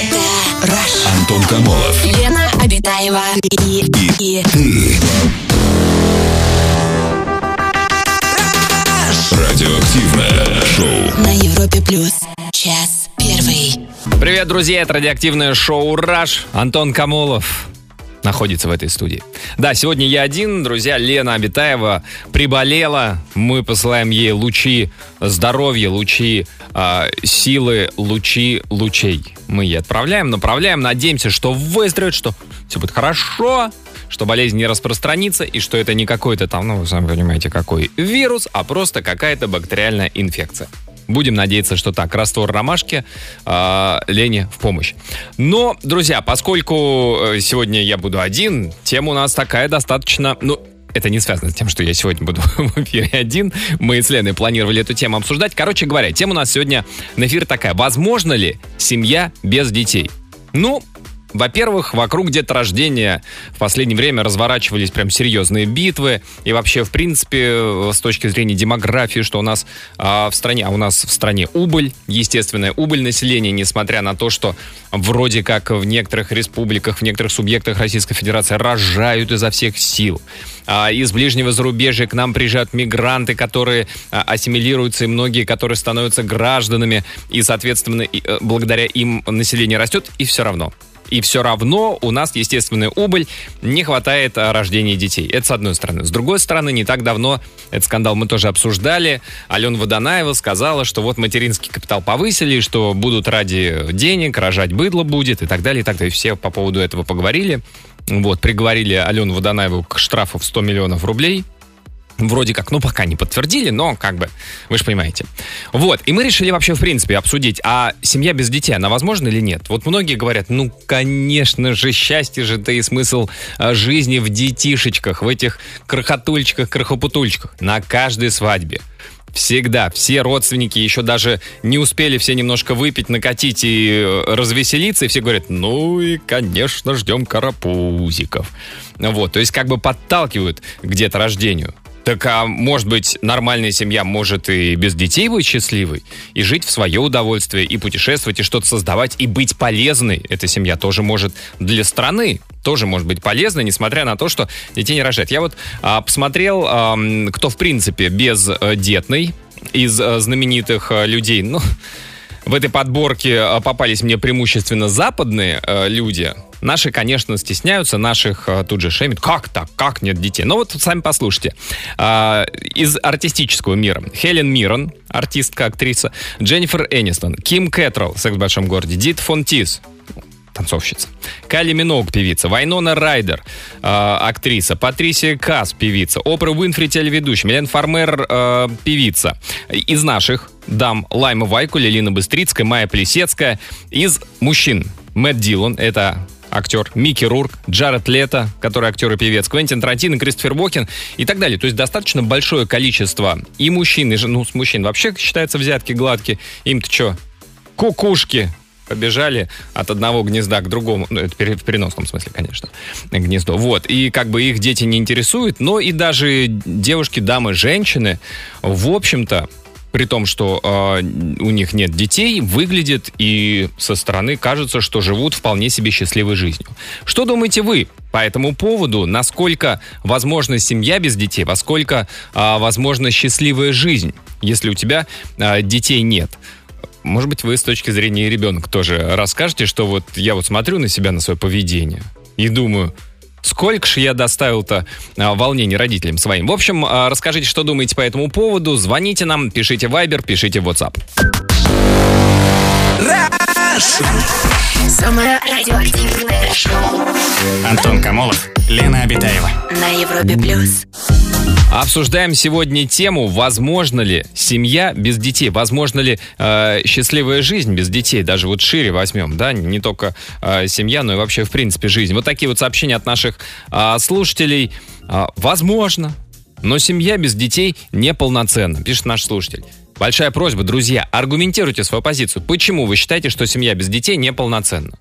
Это Rush. Антон Камолов. Лена Обитаева. И, и, Ты. Радиоактивное шоу. на Европе Плюс. Час первый. Привет, друзья, это радиоактивное шоу «Раш». Антон Камолов находится в этой студии. Да, сегодня я один, друзья, Лена Абитаева приболела. Мы посылаем ей лучи здоровья, лучи а, силы, лучи лучей. Мы ей отправляем, направляем, надеемся, что выздоровеет, что все будет хорошо, что болезнь не распространится и что это не какой-то там, ну, вы сами понимаете, какой вирус, а просто какая-то бактериальная инфекция. Будем надеяться, что так. Раствор ромашки э, Лене в помощь. Но, друзья, поскольку э, сегодня я буду один, тема у нас такая достаточно... Ну, это не связано с тем, что я сегодня буду в эфире один. Мы с Леной планировали эту тему обсуждать. Короче говоря, тема у нас сегодня на эфир такая. Возможно ли семья без детей? Ну, во-первых, вокруг деторождения в последнее время разворачивались прям серьезные битвы. И вообще, в принципе, э, с точки зрения демографии, что у нас а, в стране, а у нас в стране убыль, естественная убыль населения, несмотря на то, что вроде как в некоторых республиках, в некоторых субъектах Российской Федерации рожают изо всех сил. А, из ближнего зарубежья к нам приезжают мигранты, которые а, ассимилируются, и многие, которые становятся гражданами, и, соответственно, и, э, благодаря им население растет, и все равно. И все равно у нас естественная убыль, не хватает а, рождения детей. Это с одной стороны. С другой стороны, не так давно этот скандал мы тоже обсуждали. Алена Водонаева сказала, что вот материнский капитал повысили, что будут ради денег, рожать быдло будет и так далее, и так далее. Все по поводу этого поговорили. Вот, приговорили Алену Водонаеву к штрафу в 100 миллионов рублей. Вроде как, ну, пока не подтвердили, но как бы, вы же понимаете. Вот, и мы решили вообще, в принципе, обсудить, а семья без детей, она возможна или нет? Вот многие говорят, ну, конечно же, счастье же, да и смысл а, жизни в детишечках, в этих крохотульчиках, крохопутульчиках, на каждой свадьбе. Всегда. Все родственники еще даже не успели все немножко выпить, накатить и э, развеселиться, и все говорят, ну и, конечно, ждем карапузиков. Вот, то есть как бы подталкивают к деторождению. Так, а может быть, нормальная семья может и без детей быть счастливой, и жить в свое удовольствие, и путешествовать, и что-то создавать, и быть полезной. Эта семья тоже может для страны тоже может быть полезной, несмотря на то, что детей не рожает. Я вот а, посмотрел, а, кто в принципе бездетный из а, знаменитых а, людей. Ну, в этой подборке а, попались мне преимущественно западные э, люди. Наши, конечно, стесняются, наших э, тут же шемят. Как так? Как нет детей? Ну вот сами послушайте. А, из артистического мира. Хелен Миррен, артистка, актриса. Дженнифер Энистон. Ким Кэтрелл, секс в большом городе. Дит Фонтис, танцовщица. Кали Миног, певица. Вайнона Райдер, э, актриса. Патрисия Касс, певица. Опра Уинфри, телеведущая. Милен Фармер, э, певица. Из наших дам Лайма Вайкуля, Лина Быстрицкая, Майя Плесецкая. Из мужчин Мэтт Дилан, это актер, Микки Рурк, Джаред Лето, который актер и певец, Квентин Тарантино, Кристофер Бокин и так далее. То есть достаточно большое количество и мужчин, и жен- ну, с мужчин вообще считается взятки гладкие. Им-то что, кукушки побежали от одного гнезда к другому, ну, это в переносном смысле, конечно, гнездо. Вот, и как бы их дети не интересуют, но и даже девушки, дамы, женщины, в общем-то, при том, что э, у них нет детей, выглядит и со стороны кажется, что живут вполне себе счастливой жизнью. Что думаете вы по этому поводу? Насколько возможна семья без детей? Во сколько э, возможна счастливая жизнь, если у тебя э, детей нет? Может быть, вы с точки зрения ребенка тоже расскажете, что вот я вот смотрю на себя, на свое поведение и думаю, Сколько же я доставил-то а, волнений родителям своим. В общем, а, расскажите, что думаете по этому поводу. Звоните нам, пишите Viber, пишите WhatsApp. Самое радиоактивное шоу Антон Камолов, Лена Обитаева. на Европе Плюс. Обсуждаем сегодня тему, возможно ли семья без детей, возможно ли э, счастливая жизнь без детей, даже вот шире возьмем, да, не только э, семья, но и вообще в принципе жизнь. Вот такие вот сообщения от наших э, слушателей. Э, возможно, но семья без детей неполноценна, пишет наш слушатель. Большая просьба, друзья, аргументируйте свою позицию. Почему вы считаете, что семья без детей неполноценна?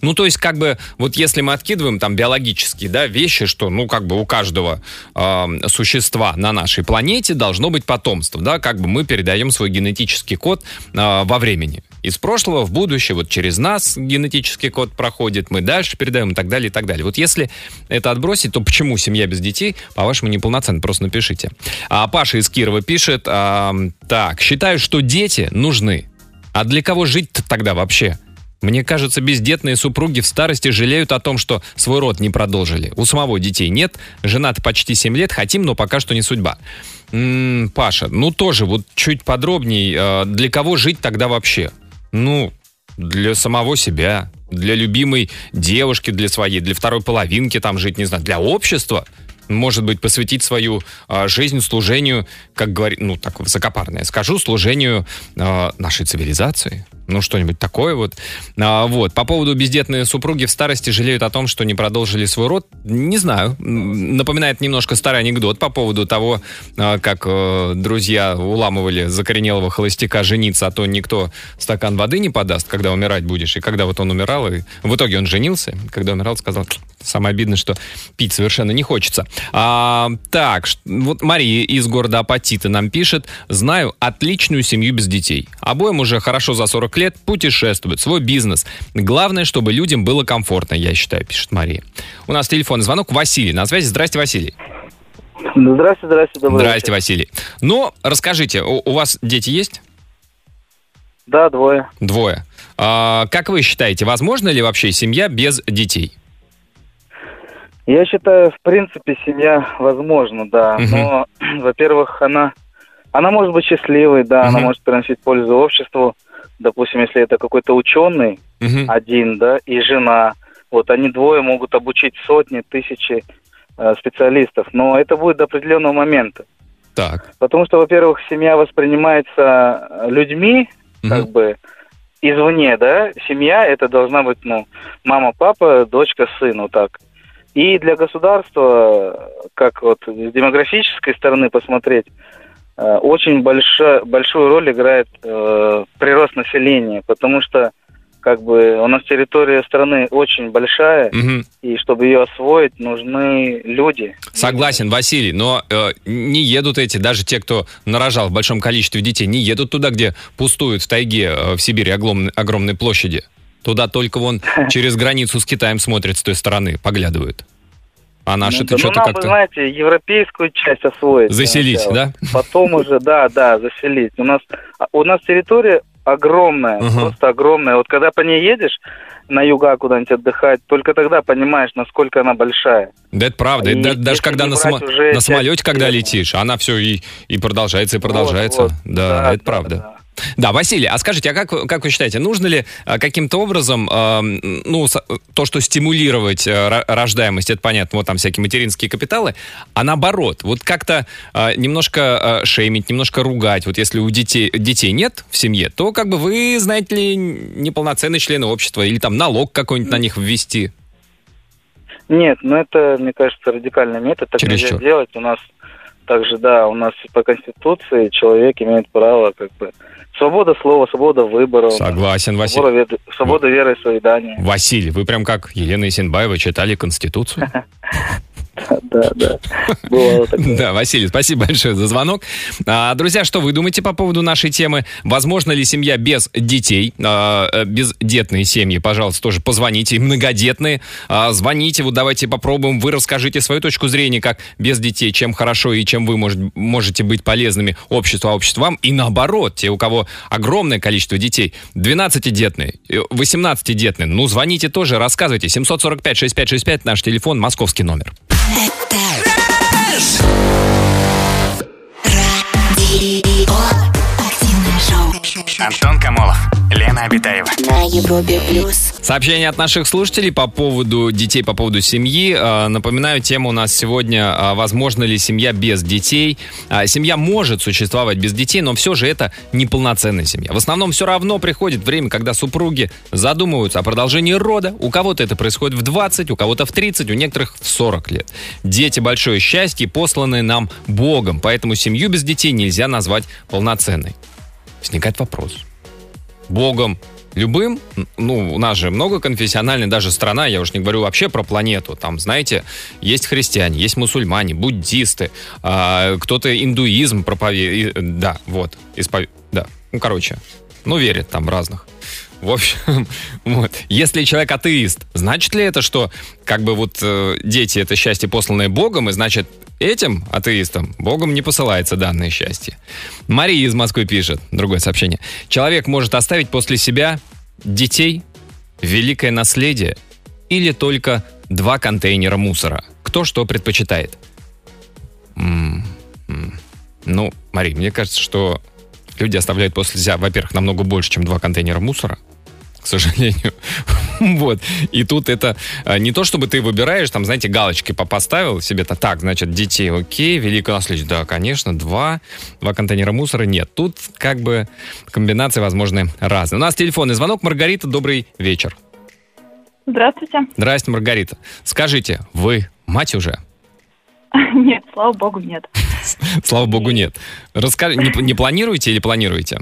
Ну, то есть, как бы, вот если мы откидываем там биологические, да, вещи, что, ну, как бы у каждого э, существа на нашей планете должно быть потомство, да, как бы мы передаем свой генетический код э, во времени. из прошлого в будущее, вот через нас генетический код проходит, мы дальше передаем и так далее, и так далее. Вот если это отбросить, то почему семья без детей, по-вашему, неполноценна? Просто напишите. А Паша из Кирова пишет, а, так, считаю, что дети нужны. А для кого жить тогда вообще? Мне кажется, бездетные супруги в старости жалеют о том, что свой род не продолжили. У самого детей нет, женаты почти 7 лет, хотим, но пока что не судьба. М-м, Паша, ну тоже вот чуть подробней, э, для кого жить тогда вообще? Ну, для самого себя, для любимой девушки, для своей, для второй половинки там жить, не знаю, для общества может быть, посвятить свою э, жизнь служению, как говорит, ну, так высокопарное скажу, служению э, нашей цивилизации. Ну, что-нибудь такое вот. А, вот. По поводу бездетные супруги в старости жалеют о том, что не продолжили свой род. Не знаю. Напоминает немножко старый анекдот по поводу того, а, как э, друзья уламывали закоренелого холостяка жениться, а то никто стакан воды не подаст, когда умирать будешь. И когда вот он умирал, и в итоге он женился, когда умирал, сказал, самое обидное, что пить совершенно не хочется. А, так, вот Мария из города Апатита нам пишет, знаю отличную семью без детей. Обоим уже хорошо за 40 лет путешествуют, свой бизнес. Главное, чтобы людям было комфортно, я считаю, пишет Мария. У нас телефон, звонок Василий. На связи. Здрасте, Василий. Здрасте, здрасте, добрый Здрасте, вечер. Василий. Ну, расскажите, у, у вас дети есть? Да, двое. Двое. А, как вы считаете, возможно ли вообще семья без детей? Я считаю, в принципе, семья возможна, да. Мгм. Но, во-первых, она, она может быть счастливой, да, она Мгм. может приносить пользу обществу. Допустим, если это какой-то ученый Мгм. один, да, и жена, вот они двое могут обучить сотни, тысячи э, специалистов, но это будет до определенного момента. Так. Потому что, во-первых, семья воспринимается э, людьми, как Мгм. бы извне, да, семья это должна быть, ну, мама, папа, дочка, сын, вот так. И для государства, как вот с демографической стороны посмотреть, э, очень большая, большую роль играет э, прирост населения, потому что как бы у нас территория страны очень большая, Мгм. и чтобы ее освоить, нужны люди. Согласен, Василий, но э, не едут эти, даже те, кто нарожал в большом количестве детей, не едут туда, где пустуют в тайге э, в Сибири огромной, огромной площади. Туда только вон через границу с Китаем смотрят с той стороны, поглядывают. А Ну наши-то да, ну, что-то бы, как-то... знаете, европейскую часть освоить. Заселить, сначала. да? Потом уже, да, да, заселить. У нас, а, у нас территория огромная, Ага. просто огромная. Вот когда по ней едешь на юга куда-нибудь отдыхать, только тогда понимаешь, насколько она большая. Да это правда. И Это да- даже когда на, само- на самолете, когда летишь, она все и, и продолжается, и продолжается. Вот, вот. Да, это правда. да. Да, Василий, а скажите, а как, вы- как вы считаете, нужно ли а, каким-то образом, эм, ну, с- то, что стимулировать э, рождаемость, это понятно, вот там всякие материнские капиталы, а наоборот, вот как-то э, немножко э, шеймить, немножко ругать, вот если у детей, детей нет в семье, то как бы вы, знаете ли, неполноценные члены общества, или там налог какой-нибудь на них ввести. Нет, ну это, мне кажется, радикальный метод. Так Чересчур. нельзя делать. У нас также, да, у нас по Конституции человек имеет право, как бы, свобода слова, свобода выбора. Согласен, Василий. Свобода, вед- свобода веры и соедания. Василий, вы прям как Елена Исенбаева читали Конституцию? Да, да. Бывало такое. Да, Василий, спасибо большое за звонок. А, друзья, что вы думаете по поводу нашей темы? Возможно ли семья без детей, а, э, бездетные семьи? Пожалуйста, тоже позвоните. Многодетные, а, звоните, вот давайте попробуем. Вы расскажите свою точку зрения, как без детей, чем хорошо и чем вы может, можете быть полезными обществу, а общество вам. И наоборот, те, у кого огромное количество детей, 12-детные, 18-детные, ну, звоните тоже, рассказывайте. 745-6565, наш телефон, московский номер. Это Антон Камолов, Лена Обитаева. на Европе плюс. Сообщение от наших слушателей по поводу детей, по поводу семьи. Э, Напоминаю, тема у нас сегодня э, «Возможно ли семья без детей?». А, Семья может существовать без детей, но все же это неполноценная семья. В основном все равно приходит время, когда супруги задумываются о продолжении рода. У кого-то это происходит в 20, у кого-то в 30, у некоторых в 40 лет. Дети – большое счастье, посланное нам Богом, поэтому семью без детей нельзя назвать полноценной. Возникает вопрос. Богом любым, ну, у нас же многоконфессиональная даже страна, я уж не говорю вообще про планету, там, знаете, есть христиане, есть мусульмане, буддисты, а, кто-то индуизм проповедует, да, вот, испов... да, ну, короче, ну, верят там разных В общем, вот. Если человек атеист, значит ли это, что как бы вот э, дети это счастье посланное Богом, и значит этим атеистам Богом не посылается данное счастье? Мария из Москвы пишет, другое сообщение. Человек может оставить после себя детей, великое наследие или только два контейнера мусора? Кто что предпочитает? М, м. Ну, Мария, мне кажется, что люди оставляют после себя, во-первых, намного больше, чем два контейнера мусора, к сожалению. Вот. И тут это э, не то, чтобы ты выбираешь, там, знаете, галочки по- поставил себе-то так, значит, детей, окей, великое наследие. Да, конечно, два. Два контейнера мусора нет. Тут как бы комбинации возможны разные. У нас телефонный звонок. Маргарита, добрый вечер. Здравствуйте. Здрасте, Маргарита. Скажите, вы мать уже? Нет, слава богу, нет. Слава богу, нет. Расскажи, не, не планируете или планируете?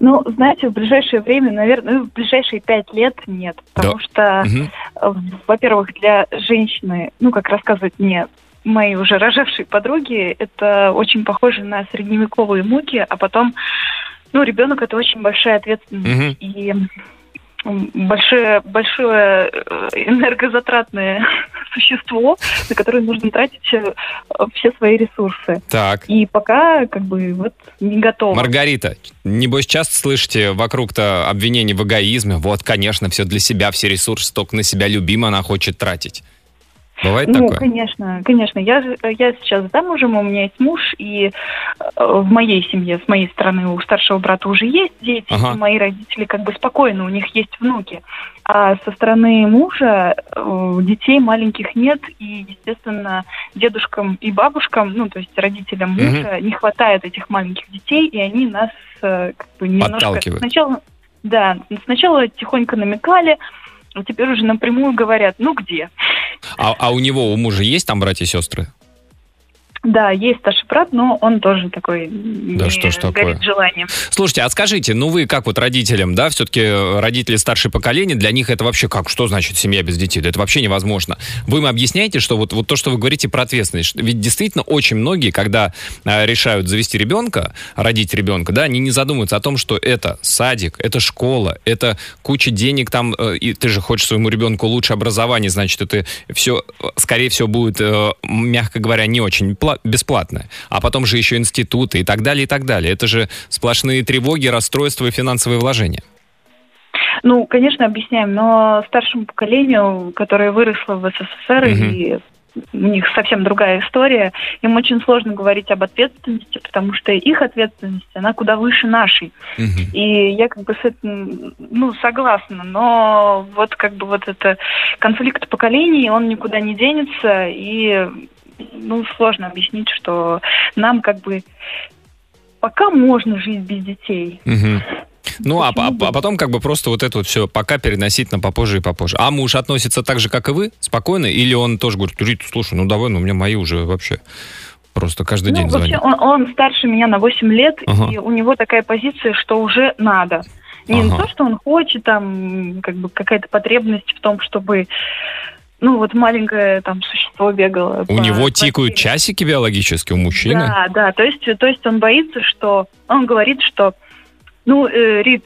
Ну, знаете, в ближайшее время, наверное, ну, в ближайшие пять лет нет. Потому что, Мгм. э, во-первых, для женщины, ну, как рассказывают мне мои уже рожавшие подруги, это очень похоже на средневековые муки, а потом, ну, ребенок это очень большая ответственность. Мгм. И большое, большое э, энергозатратное существо, на которое нужно тратить э, все свои ресурсы. Так. И пока как бы вот не готова. Маргарита, небось часто слышите вокруг-то обвинений в эгоизме. Вот, конечно, все для себя, все ресурсы только на себя любимая она хочет тратить. Бывает ну, такое? конечно, конечно. Я, я сейчас замужем, у меня есть муж, и э, в моей семье, с моей стороны, у старшего брата уже есть дети, Ага. и мои родители как бы спокойны, у них есть внуки. А со стороны мужа э, детей маленьких нет, и, естественно, дедушкам и бабушкам, ну, то есть родителям мужа, не хватает этих маленьких детей, и они нас э, как бы немножко... Подталкивают. Сначала, да, сначала тихонько намекали, теперь уже напрямую говорят, ну где? А, а у него, у мужа есть там братья и сестры? Да, есть старший брат, но он тоже такой Да не что ж такое. горит желанием. Слушайте, а скажите, ну вы как вот родителям, да, все-таки родители старшее поколение, для них это вообще как? Что значит семья без детей? Да это вообще невозможно. Вы им объясняете, что вот, вот то, что вы говорите про ответственность, ведь действительно очень многие, когда э, решают завести ребенка, родить ребенка, да, они не задумываются о том, что это садик, это школа, это куча денег там, э, и ты же хочешь своему ребенку лучше образование, значит, это все, э, скорее всего, будет, э, мягко говоря, не очень пла- бесплатно. А потом же еще институты и так далее, и так далее. Это же сплошные тревоги, расстройства и финансовые вложения. Ну, конечно, объясняем, но старшему поколению, которое выросло в СССР, Мгм. и у них совсем другая история, им очень сложно говорить об ответственности, потому что их ответственность, она куда выше нашей. Мгм. И я как бы с этим, ну, согласна, но вот как бы вот это конфликт поколений, он никуда не денется, и, ну, сложно объяснить, что нам как бы пока можно жить без детей. Мгм. Ну, а, а- а потом как бы просто вот это вот все пока переносить на попозже и попозже. А муж относится так же, как и вы, спокойно? Или он тоже говорит, Рит, слушай, ну давай, ну у меня мои уже вообще просто каждый Ну, день вообще, он, он старше меня на 8 лет, Ага. и у него такая позиция, что уже надо. Не Ага. то, что он хочет, там, как бы какая-то потребность в том, чтобы, ну, вот маленькое там существо бегало. У по него тикают квартире. часики биологически, у мужчины? Да, да, то есть, то есть он боится, что... Он говорит, что ну, э, Рит,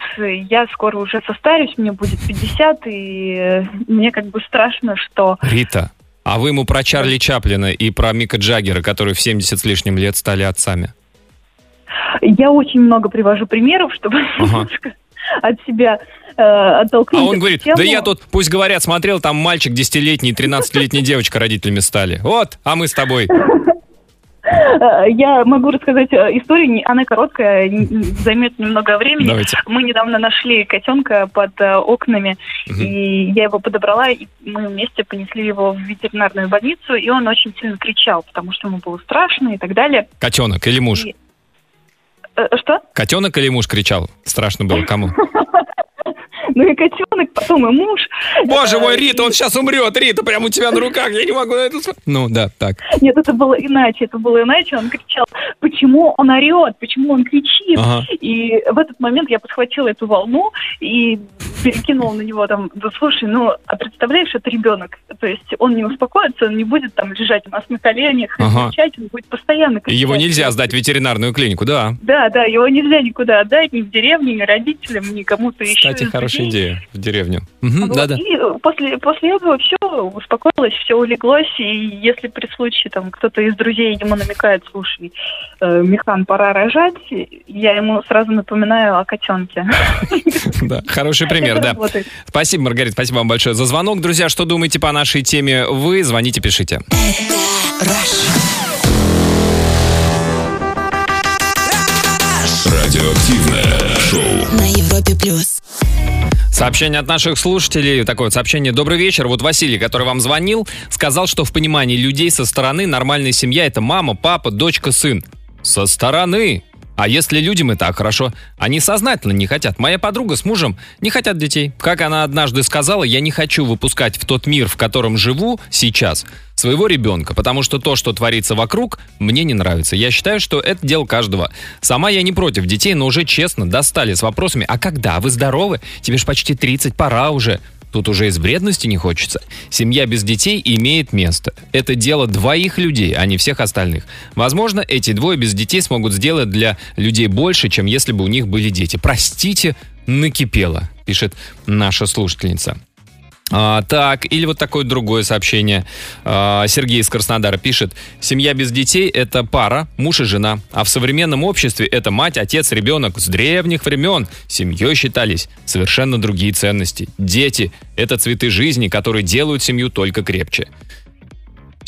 я скоро уже состарюсь, мне будет 50, и э, мне как бы страшно, что... Рита, а вы ему про Чарли Чаплина и про Мика Джаггера, которые в 70 с лишним лет стали отцами? Я очень много привожу примеров, чтобы Ага. От себя э, оттолкнуть А он говорит, тему. да я тут, пусть говорят, смотрел, там мальчик 10-летний, 13-летняя девочка родителями стали. Вот, а мы с тобой. Э, Я могу рассказать э, историю, она короткая, займет немного времени. Давайте. Мы недавно нашли котенка под э, окнами, Мгм. и я его подобрала, и мы вместе понесли его в ветеринарную больницу, и он очень сильно кричал, потому что ему было страшно и так далее. Котенок или муж? И- Что? Котенок или муж кричал? Страшно было кому? Ну и котенок, потом и муж. Боже Э, мой, Рита, он сейчас умрет. Рита, прямо у тебя на руках. Я не могу на это смотреть. Ну, да, так. Нет, это было иначе, это было иначе. Он кричал, почему он орет, почему он кричит. Ага. И в этот момент я подхватила эту волну и перекинула на него там, да слушай, ну, а представляешь, это ребенок. То есть он не успокоится, он не будет там лежать у нас на коленях и Ага. кричать, он будет постоянно кричать. Его нельзя сдать в ветеринарную клинику, да. Да, да, его нельзя никуда отдать, ни в деревню, ни родителям, ни кому-то еще. Кстати, хорошая людей. идея в деревню. Мгм, Вот, Да-да. И после, после этого все успокоилось, все улеглось, и если при случае там кто-то из друзей ему намекает, слушай, э, Михан, пора рожать, я ему сразу напоминаю о котенке. Да, хороший пример, Это да. работает. Спасибо, Маргарита, спасибо вам большое за звонок. Друзья, что думаете по нашей теме вы? Звоните, пишите. Радиоактивное шоу. На Европе плюс. Сообщение от наших слушателей. Такое вот сообщение. Добрый вечер. Вот Василий, который вам звонил, сказал, что в понимании людей со стороны нормальная семья – это мама, папа, дочка, сын. Со стороны. А если людям и так хорошо, они сознательно не хотят. Моя подруга с мужем не хотят детей. Как она однажды сказала, я не хочу выпускать в тот мир, в котором живу сейчас, своего ребенка, потому что то, что творится вокруг, мне не нравится. Я считаю, что это дело каждого. Сама я не против детей, но уже честно достали с вопросами, а когда? Вы здоровы? Тебе ж почти 30, пора уже. Тут уже из вредности не хочется. Семья без детей имеет место. Это дело двоих людей, а не всех остальных. Возможно, эти двое без детей смогут сделать для людей больше, чем если бы у них были дети. Простите, накипело, пишет наша слушательница. А, так, или вот такое другое сообщение. А, Сергей из Краснодара пишет. Семья без детей – это пара, муж и жена. А в современном обществе это мать, отец, ребенок. С древних времен семьей считались совершенно другие ценности. Дети – это цветы жизни, которые делают семью только крепче.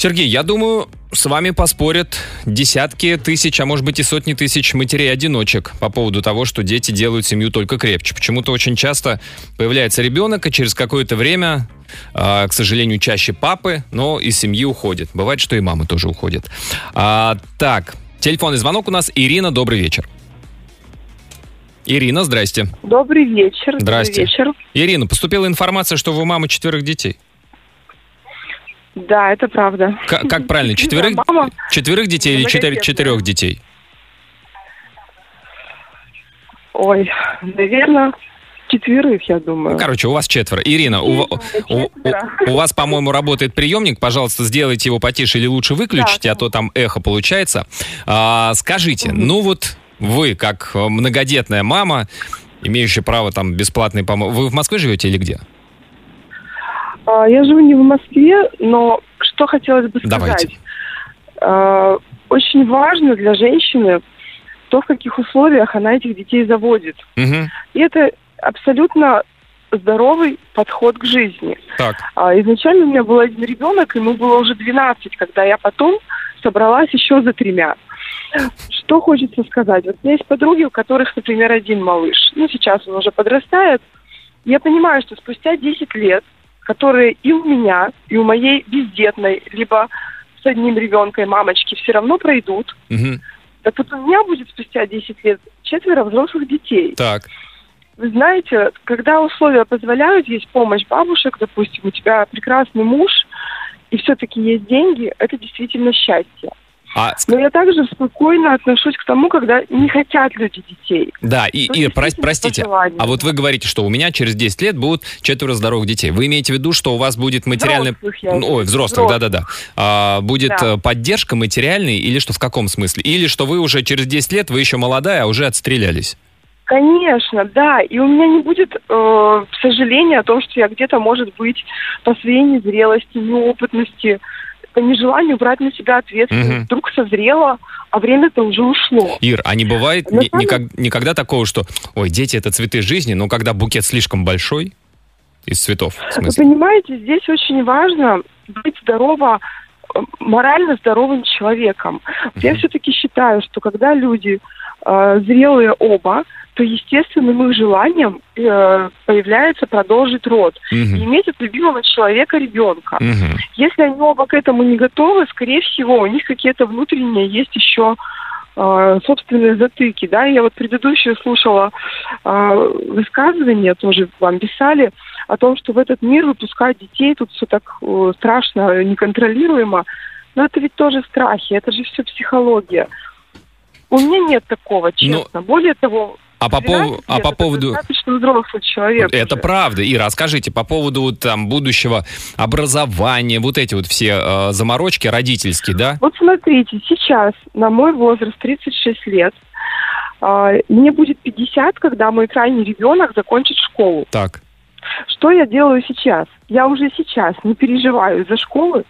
Сергей, я думаю, с вами поспорят десятки тысяч, а может быть и сотни тысяч матерей-одиночек по поводу того, что дети делают семью только крепче. Почему-то очень часто появляется ребенок, и через какое-то время, а, к сожалению, чаще папы, но из семьи уходит. Бывает, что и мамы тоже уходят. А, так, телефонный звонок у нас. Ирина, добрый вечер. Ирина, здрасте. Добрый вечер. Здрасте. Добрый вечер. Ирина, поступила информация, что вы мама четверых детей. Да, это правда. К- как правильно, четверых, Я мама. четверых детей или четыре- четырех детей? Ой, наверное, четверых, я думаю. Ну, короче, у вас четверо. Ирина, у, у- у- у вас, по-моему, работает приемник. Пожалуйста, сделайте его потише или лучше выключите, а то там эхо получается. А, скажите, ну вот вы, как э, многодетная мама, имеющая право там бесплатной помощи... Вы в Москве живете или где? Я живу не в Москве, но что хотелось бы сказать. Давайте. А, Очень важно для женщины то, в каких условиях она этих детей заводит. Мгм. И это абсолютно здоровый подход к жизни. Так. А, Изначально у меня был один ребенок, ему было уже 12, когда я потом собралась еще за тремя. Что хочется сказать? Вот у меня есть подруги, у которых, например, один малыш. Ну, сейчас он уже подрастает. Я понимаю, что спустя 10 лет, которые и у меня, и у моей бездетной, либо с одним ребенком мамочки все равно пройдут, Мгм. так вот у меня будет спустя 10 лет четверо взрослых детей. Так. Вы знаете, когда условия позволяют, есть помощь бабушек, допустим, у тебя прекрасный муж, и все-таки есть деньги, это действительно счастье. А, Но я также спокойно отношусь к тому, когда не хотят люди детей. да, и, Ну, и действительно, простите, а вот вы говорите, что у меня через 10 лет будут четверо здоровых детей. Вы имеете в виду, что у вас будет материальная... Взрослых, Ой, взрослых, да-да-да. А, будет Да. э, поддержка материальная или что, в каком смысле? Или что вы уже через 10 лет, вы еще молодая, а уже отстрелялись? Конечно, да. И у меня не будет э, сожаления о том, что я где-то, может быть, по своей незрелости, неопытности, по нежеланию брать на себя ответственность, Мгм. вдруг созрела, а время-то уже ушло. Ир, а не бывает ни- самом- никак- никогда такого, что, ой, дети это цветы жизни, но когда букет слишком большой, из цветов, Вы понимаете, здесь очень важно быть здорово, э, морально здоровым человеком. Вот Я все-таки считаю, что когда люди э, зрелые оба, то естественным их желанием э, появляется продолжить род и Мгм. иметь от любимого человека ребенка. Мгм. Если они оба к этому не готовы, скорее всего, у них какие-то внутренние есть еще э, собственные затыки, да, я вот предыдущее слушала э, высказывание, тоже вам писали, о том, что в этот мир выпускать детей, тут все так э, страшно, неконтролируемо, но это ведь тоже страхи, это же все психология. У меня нет такого, честно. Более того, А по, 12 пов- а по поводу... достаточно взрослый человек. Это уже. правда. Ира, а скажите, по поводу там будущего образования, вот эти вот все э, заморочки родительские, да? Вот смотрите, сейчас на мой возраст 36 лет, а, мне будет 50, когда мой крайний ребенок закончит школу. Так. Что я делаю сейчас? Я уже сейчас не переживаю из-за школы.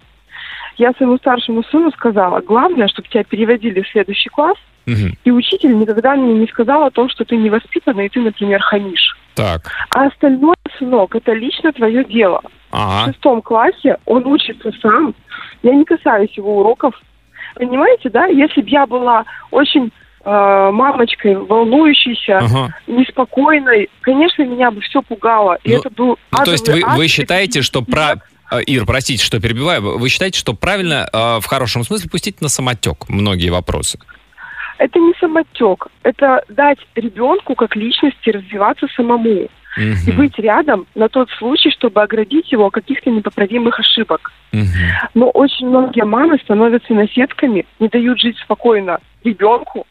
Я своему старшему сыну сказала, главное, чтобы тебя переводили в следующий класс, Мгм. и учитель никогда мне не сказал о том, что ты невоспитанный, и ты, например, хамишь. Так. А остальное, сынок, это лично твое дело. В Ага. шестом классе он учится сам. Я не касаюсь его уроков. Понимаете, да? Если бы я была очень э, мамочкой, волнующейся, Ага. неспокойной, конечно, меня бы все пугало. И Ну, это был Ну, то есть вы, вы считаете, что про... э, Ир, простите, что перебиваю. Вы считаете, что правильно э, в хорошем смысле пустить на самотек многие вопросы? Это не самотек. Это дать ребенку как личности развиваться самому. И Мгм. быть рядом на тот случай, чтобы оградить его от каких-то непоправимых ошибок. Мгм. Но очень многие мамы становятся наседками, не дают жить спокойно ребенку,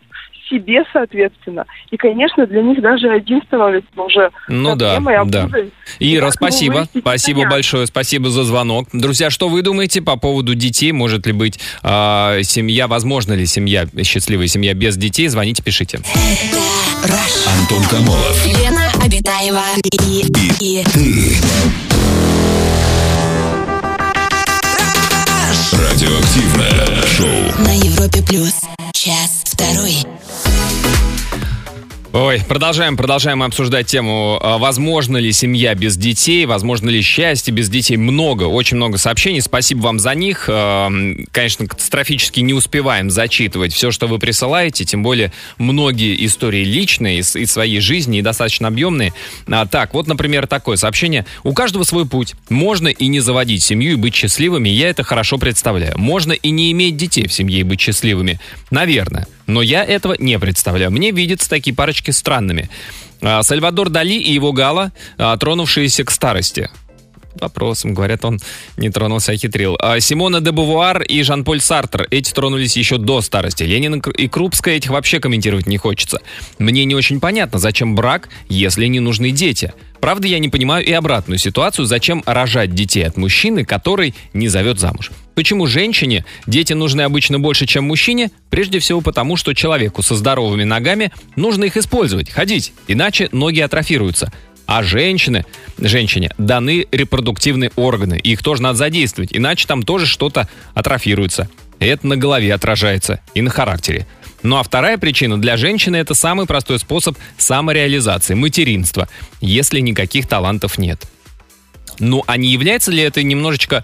себе, соответственно. И, конечно, для них даже один становится уже Ну да, проблемой, а да. обузой. Ира, его спасибо. Спасибо непонятно. большое. Спасибо за звонок. Друзья, что вы думаете по поводу детей? Может ли быть э, семья, возможно ли семья, счастливая семья без детей? Звоните, пишите. Антон Камолов. Лена Обитаева и, и, Радиоактивное шоу. на Европе плюс. Час второй. Ой, продолжаем, продолжаем обсуждать тему, а, возможно ли семья без детей, возможно ли счастье без детей. Много, очень много сообщений, спасибо вам за них. А, Конечно, катастрофически не успеваем зачитывать все, что вы присылаете, тем более многие истории личные из своей жизни и достаточно объемные. А, Так, вот, например, такое сообщение. У каждого свой путь. Можно и не заводить семью и быть счастливыми, я это хорошо представляю. Можно и не иметь детей в семье и быть счастливыми. Наверное. Но я этого не представляю. Мне видятся такие парочки странными. А, Сальвадор Дали и его Гала, а, тронувшиеся к старости. Вопросом, говорят, он не тронулся, а хитрил. А, Симона де Бувуар и Жан-Поль Сартр. Эти тронулись еще до старости. Ленин и Крупская этих вообще комментировать не хочется. Мне не очень понятно, зачем брак, если не нужны дети. Правда, я не понимаю и обратную ситуацию, зачем рожать детей от мужчины, который не зовет замуж. Почему женщине дети нужны обычно больше, чем мужчине? Прежде всего потому, что человеку со здоровыми ногами нужно их использовать, ходить, иначе ноги атрофируются. А женщины, женщине даны репродуктивные органы, и их тоже надо задействовать, иначе там тоже что-то атрофируется. Это на голове отражается и на характере. Ну а вторая причина для женщины это самый простой способ самореализации, материнства, если никаких талантов нет. Ну, а не является ли это немножечко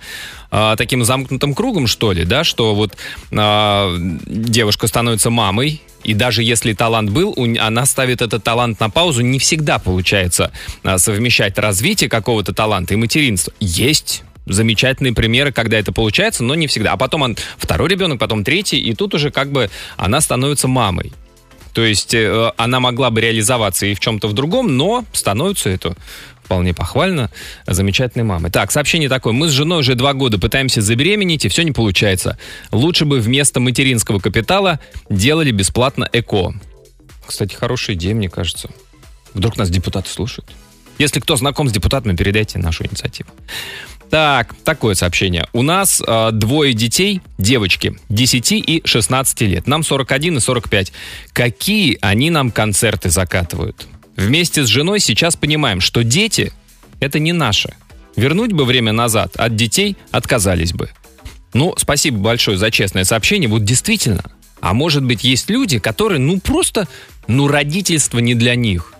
а, таким замкнутым кругом, что ли, да, что вот а, девушка становится мамой, и даже если талант был, она ставит этот талант на паузу, не всегда получается а, совмещать развитие какого-то таланта и материнство. Есть замечательные примеры, когда это получается, но не всегда. А потом он, второй ребенок, потом третий, и тут уже как бы она становится мамой. То есть э, она могла бы реализоваться и в чем-то в другом, но становится это вполне похвально замечательной мамой. Так, сообщение такое. Мы с женой уже два года пытаемся забеременеть, и все не получается. Лучше бы вместо материнского капитала делали бесплатно ЭКО. Кстати, хорошая идея, мне кажется. Вдруг нас депутаты слушают. Если кто знаком с депутатами, передайте нашу инициативу. Так, такое сообщение. У нас э, двое детей, девочки, 10 и 16 лет. Нам 41 и 45. Какие они нам концерты закатывают? Вместе с женой сейчас понимаем, что дети – это не наши. Вернуть бы время назад, от детей отказались бы. Ну, спасибо большое за честное сообщение. Вот действительно. А может быть, есть люди, которые, ну, просто, ну, родительство не для них.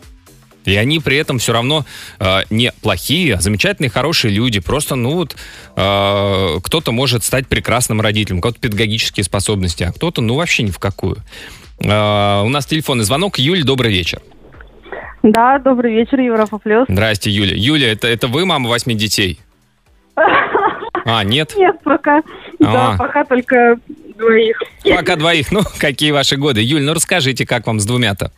И они при этом все равно э, не плохие, а замечательные, хорошие люди. Просто, ну вот, э, кто-то может стать прекрасным родителем, у кого-то педагогические способности, а кто-то, ну, вообще ни в какую. Э, у нас телефонный звонок. Юль, добрый вечер. Да, добрый вечер, Европа Плюс. Здрасте, Юля. Юля, это, это вы мама восьми детей? А, нет? Нет, пока, да, А. пока только двоих. Пока двоих. Ну, какие ваши годы? Юль, ну расскажите, как вам с двумя-то?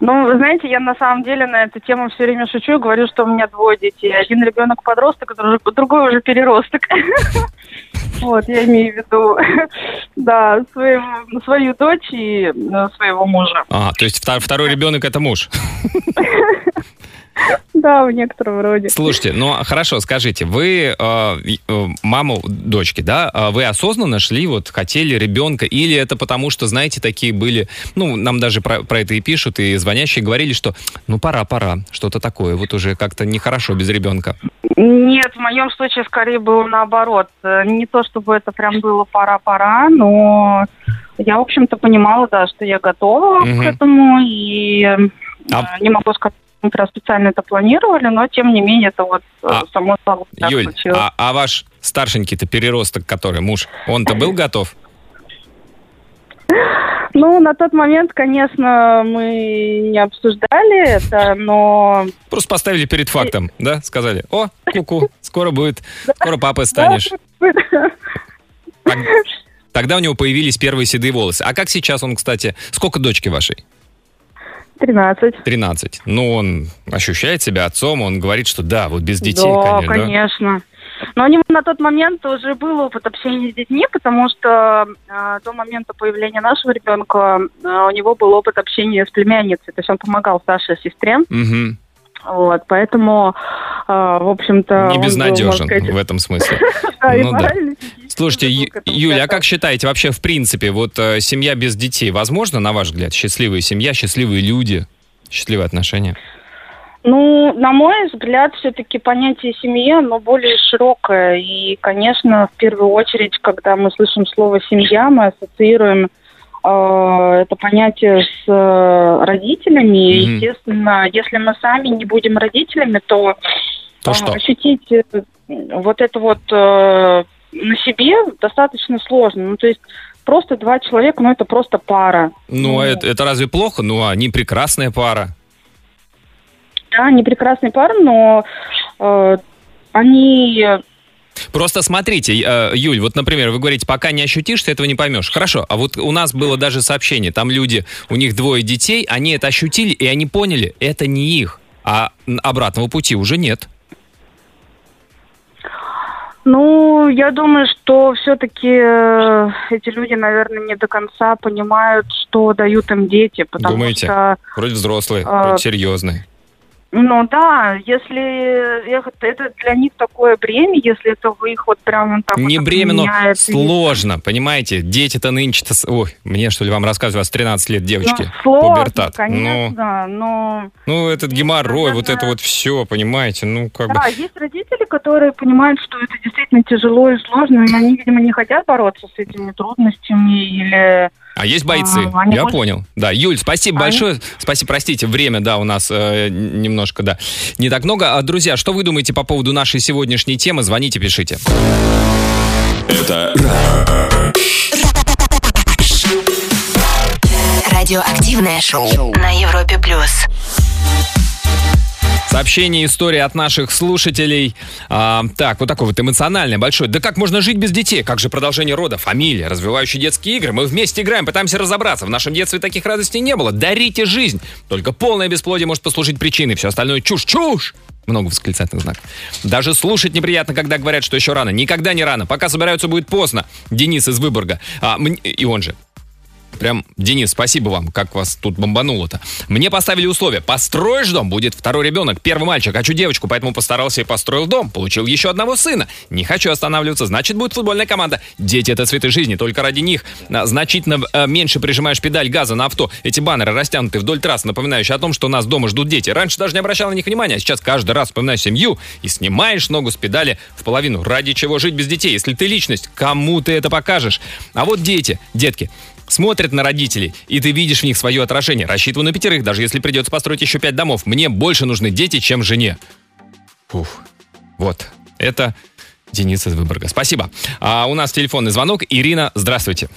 Ну, вы знаете, я на самом деле на эту тему все время шучу и говорю, что у меня двое детей. Один ребенок подросток, другой уже переросток. Вот, я имею в виду, да, своего, свою дочь и э, своего мужа. А, то есть второй ребенок это муж? Да, в некотором роде. Слушайте, ну хорошо, скажите, вы э, э, маму дочки, да, а вы осознанно шли, вот хотели ребенка, или это потому, что, знаете, такие были, ну, нам даже про, про это и пишут, и звонящие говорили, что ну пора, пора, что-то такое, вот уже как-то нехорошо без ребенка. Нет, в моем случае скорее было наоборот. Не то, чтобы это прям было пора-пора, но я, в общем-то, понимала, да, что я готова угу. к этому, и а... не могу сказать, мы специально это планировали, но тем не менее это вот э, а, само собой Юль, а, а ваш старшенький-то переросток, который муж, он-то был готов? Ну, на тот момент, конечно, мы не обсуждали это, но... Просто поставили перед фактом, да? Сказали, о, куку, скоро будет, скоро папой станешь. Тогда у него появились первые седые волосы. А как сейчас он, кстати, сколько дочки вашей? 13. 13. Ну, он ощущает себя отцом, он говорит, что да, вот без детей, да, конечно. конечно. Но у него на тот момент уже был опыт общения с детьми, потому что э, до момента появления нашего ребенка э, у него был опыт общения с племянницей. То есть он помогал старшей сестре. Угу. Вот, поэтому, э, в общем-то... Не безнадежен сказать... в этом смысле. Ну да. Слушайте, Юля, а как считаете, вообще в принципе, вот э, семья без детей, возможно, на ваш взгляд, счастливая семья, счастливые люди, счастливые отношения? Ну, на мой взгляд, все-таки понятие семьи, оно более широкое. И, конечно, в первую очередь, когда мы слышим слово «семья», мы ассоциируем это понятие с э, родителями. Mm-hmm. Естественно, если мы сами не будем родителями, то, то э, что? ощутить э, вот это вот э, на себе достаточно сложно. Ну, то есть просто два человека, ну, это просто пара. Ну, ну это, это разве плохо? Ну, они прекрасная пара. Да, они прекрасные пары, но э, они Просто смотрите, э, Юль, вот, например, вы говорите, пока не ощутишь, ты этого не поймешь. Хорошо, а вот у нас было даже сообщение, там люди, у них двое детей, они это ощутили, и они поняли, это не их, а обратного пути уже нет. Ну, я думаю, что все-таки э, эти люди, наверное, не до конца понимают, что дают им дети, потому Думаете? что... Вроде взрослые, э, вроде серьезные. Ну да, если это для них такое бремя, если это вы их вот прям так Не вот бремя, но сложно, понимаете? Дети-то нынче-то... Ой, мне что ли вам рассказывать, у вас 13 лет девочки, ну, сложно, пубертат. конечно, ну, но... Ну, этот геморрой, наверное... вот это вот все, понимаете, ну как да, бы... Да, есть родители, которые понимают, что это действительно тяжело и сложно, и они, видимо, не хотят бороться с этими трудностями или а есть бойцы, а, я больше... понял. Да, Юль, спасибо они... большое. Спасибо, простите, время, да, у нас э, немножко, да, не так много. А, друзья, что вы думаете по поводу нашей сегодняшней темы? Звоните, пишите. Это радиоактивное шоу на Европе плюс. Сообщение, история от наших слушателей. А, так, вот такое вот эмоциональное, большое. Да как можно жить без детей? Как же продолжение рода, фамилия, развивающие детские игры? Мы вместе играем, пытаемся разобраться. В нашем детстве таких радостей не было. Дарите жизнь. Только полное бесплодие может послужить причиной. Все остальное чушь, чушь! Много восклицательных знаков. Даже слушать неприятно, когда говорят, что еще рано. Никогда не рано. Пока собираются, будет поздно. Денис из Выборга. А, и он же. Прям, Денис, спасибо вам, как вас тут бомбануло-то. Мне поставили условия. Построишь дом, будет второй ребенок, первый мальчик. Хочу девочку, поэтому постарался и построил дом. Получил еще одного сына. Не хочу останавливаться, значит, будет футбольная команда. Дети — это цветы жизни, только ради них. А, значительно э, меньше прижимаешь педаль газа на авто. Эти баннеры растянуты вдоль трасс, напоминающие о том, что нас дома ждут дети. Раньше даже не обращал на них внимания, а сейчас каждый раз вспоминаешь семью и снимаешь ногу с педали в половину. Ради чего жить без детей? Если ты личность, кому ты это покажешь? А вот дети, детки, смотрят на родителей, и ты видишь в них свое отражение. Рассчитываю на пятерых, даже если придется построить еще пять домов. Мне больше нужны дети, чем жене. Фух. Вот. Это Денис из Выборга. Спасибо. А у нас телефонный звонок. Ирина, здравствуйте.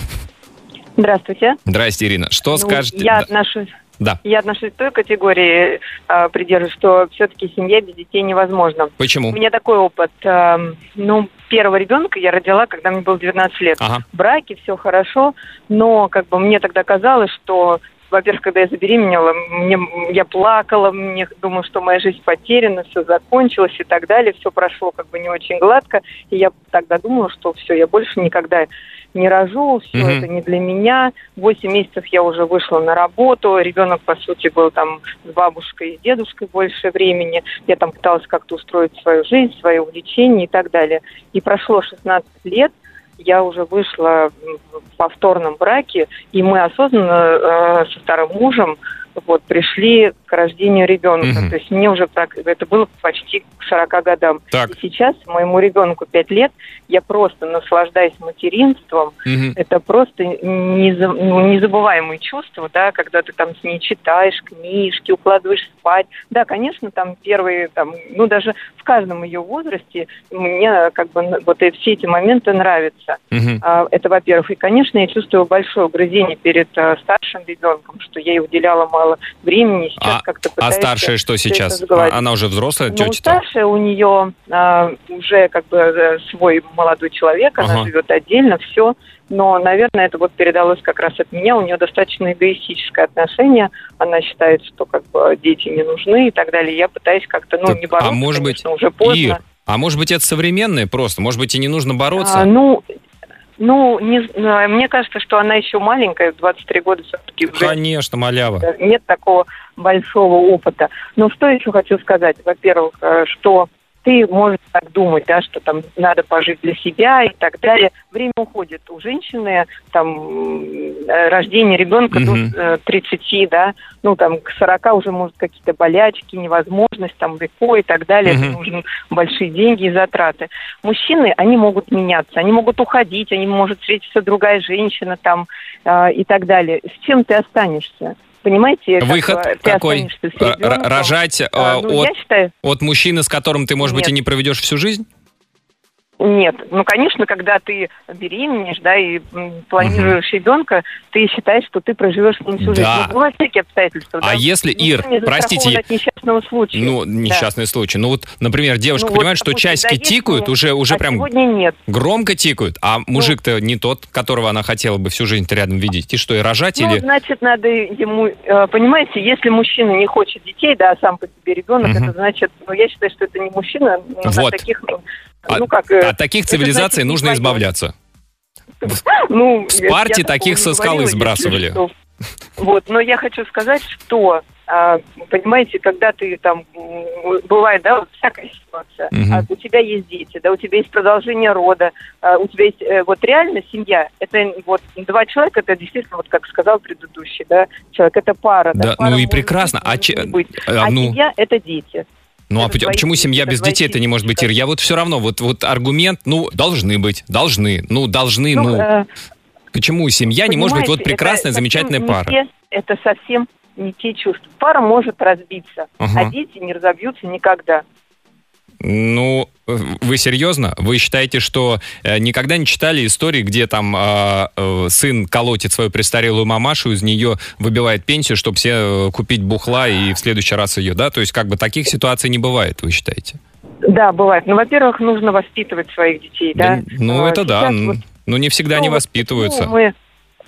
Здравствуйте. Здрасте, Ирина. Что ну, скажете? Я отношусь Да. Я отношусь к той категории, э, придерживаюсь, что все-таки семья без детей невозможна. Почему? У меня такой опыт. э, ну, первого ребенка я родила, когда мне было 12 лет. Ага. В браке все хорошо, но как бы мне тогда казалось, что во-первых, когда я забеременела, мне, я плакала, мне думала, что моя жизнь потеряна, все закончилось и так далее, все прошло как бы не очень гладко, и я тогда думала, что все, я больше никогда не рожу, все Мгм. это не для меня. Восемь месяцев я уже вышла на работу, ребенок, по сути, был там с бабушкой и с дедушкой больше времени. Я там пыталась как-то устроить свою жизнь, свои увлечения и так далее. И прошло 16 лет, я уже вышла в повторном браке, и мы осознанно э, со старым мужем вот, пришли к рождению ребенка. Мгм. То есть мне уже прак- это было почти к 40 годам. Так. И сейчас моему ребенку 5 лет, я просто наслаждаюсь материнством. Мгм. Это просто ну, незабываемые чувства, да, когда ты там с ней читаешь книжки, укладываешь спать. Да, конечно, там первые, там, ну даже в каждом ее возрасте мне как бы вот и все эти моменты нравятся. Мгм. А, Это, во-первых. И, конечно, я чувствую большое угрызение перед э, старшим ребенком, что я ей уделяла мало времени. Сейчас А, как-то а старшая что сейчас? А- Она уже взрослая Ну, тетя-то? старшая у нее а, уже как бы э, свой молодой человек, она Ага. живет отдельно, все. Но, наверное, это вот передалось как раз от меня. У нее достаточно эгоистическое отношение. Она считает, что как бы дети не нужны и так далее. Я пытаюсь как-то, ну, не бороться, а может быть, конечно, уже поздно. Ир, а может быть это современное просто? Может быть и не нужно бороться? А, ну, ну, не, з- а, мне кажется, что она еще маленькая, в 23 года все-таки Конечно, малява. нет такого большого опыта. Но что еще хочу сказать? Во-первых, э, что ты можешь так думать, да, что там надо пожить для себя и так далее. Время уходит. У женщины там э, рождение ребенка Мгм. до э, 30, да, ну там к 40 уже может какие-то болячки, невозможность, там ВИКО и так далее. Это Мгм. нужны большие деньги и затраты. Мужчины, они могут меняться, они могут уходить, они может встретиться другая женщина там э, и так далее. С чем ты останешься? Понимаете? как Выход ты какой? Рожать э, А, ну, от, считаю, от мужчины, с которым ты, может быть, и Нет. не проведешь всю жизнь? Нет, ну, конечно, когда ты беременеешь, да, и планируешь ребенка, ты считаешь, что ты проживешь с ним всю жизнь. Да. Ну, бывают всякие обстоятельства, А да. если, Никто Ир, не простите, от несчастного случая. Ну, Да. несчастный случай. Ну вот, например, девушка Ну, вот, понимает, что допустим, часики да, тикают, ну, уже, уже а прям сегодня нет. громко тикают, а мужик-то не тот, которого она хотела бы всю жизнь рядом видеть. И что, и рожать Ну, или... значит, надо ему, э, понимаете, если мужчина не хочет детей, да, а сам по себе ребенок, Мгм. это значит, ну, я считаю, что это не мужчина, ну, от Вот. таких, ну, А- ну, как... От таких цивилизаций значит, нужно избавляться. Ну, В Спарте таких со скалы сбрасывали. что. Вот, но я хочу сказать, что, а, понимаете, когда ты там, бывает, да, вот всякая ситуация, а у тебя есть дети, да, у тебя есть продолжение рода, а, у тебя есть, э, вот реально семья, это вот два человека, это действительно, вот как сказал предыдущий, да, человек, это пара, да, Да, пара ну и прекрасно. быть, А, че- а ну, семья – это дети. Ну а это поч- твои почему семья это без твои детей-то не может быть, Ир? Я вот все равно, вот, вот аргумент, ну, должны быть, должны, ну, должны, ну... э, Почему семья не может быть вот прекрасная, это замечательная пара? те- это совсем не те чувства. Пара может разбиться, Ага. а дети не разобьются никогда. Ну, вы серьезно? Вы считаете, что э, никогда не читали истории, где там э, э, сын колотит свою престарелую мамашу, из нее выбивает пенсию, чтобы все э, купить бухла и в следующий раз ее, да? То есть как бы таких ситуаций не бывает, вы считаете? Да, бывает. Ну, во-первых, нужно воспитывать своих детей, да. Ну, А, это да. вот Ну, не всегда Ну, они воспитываются. Почему мы,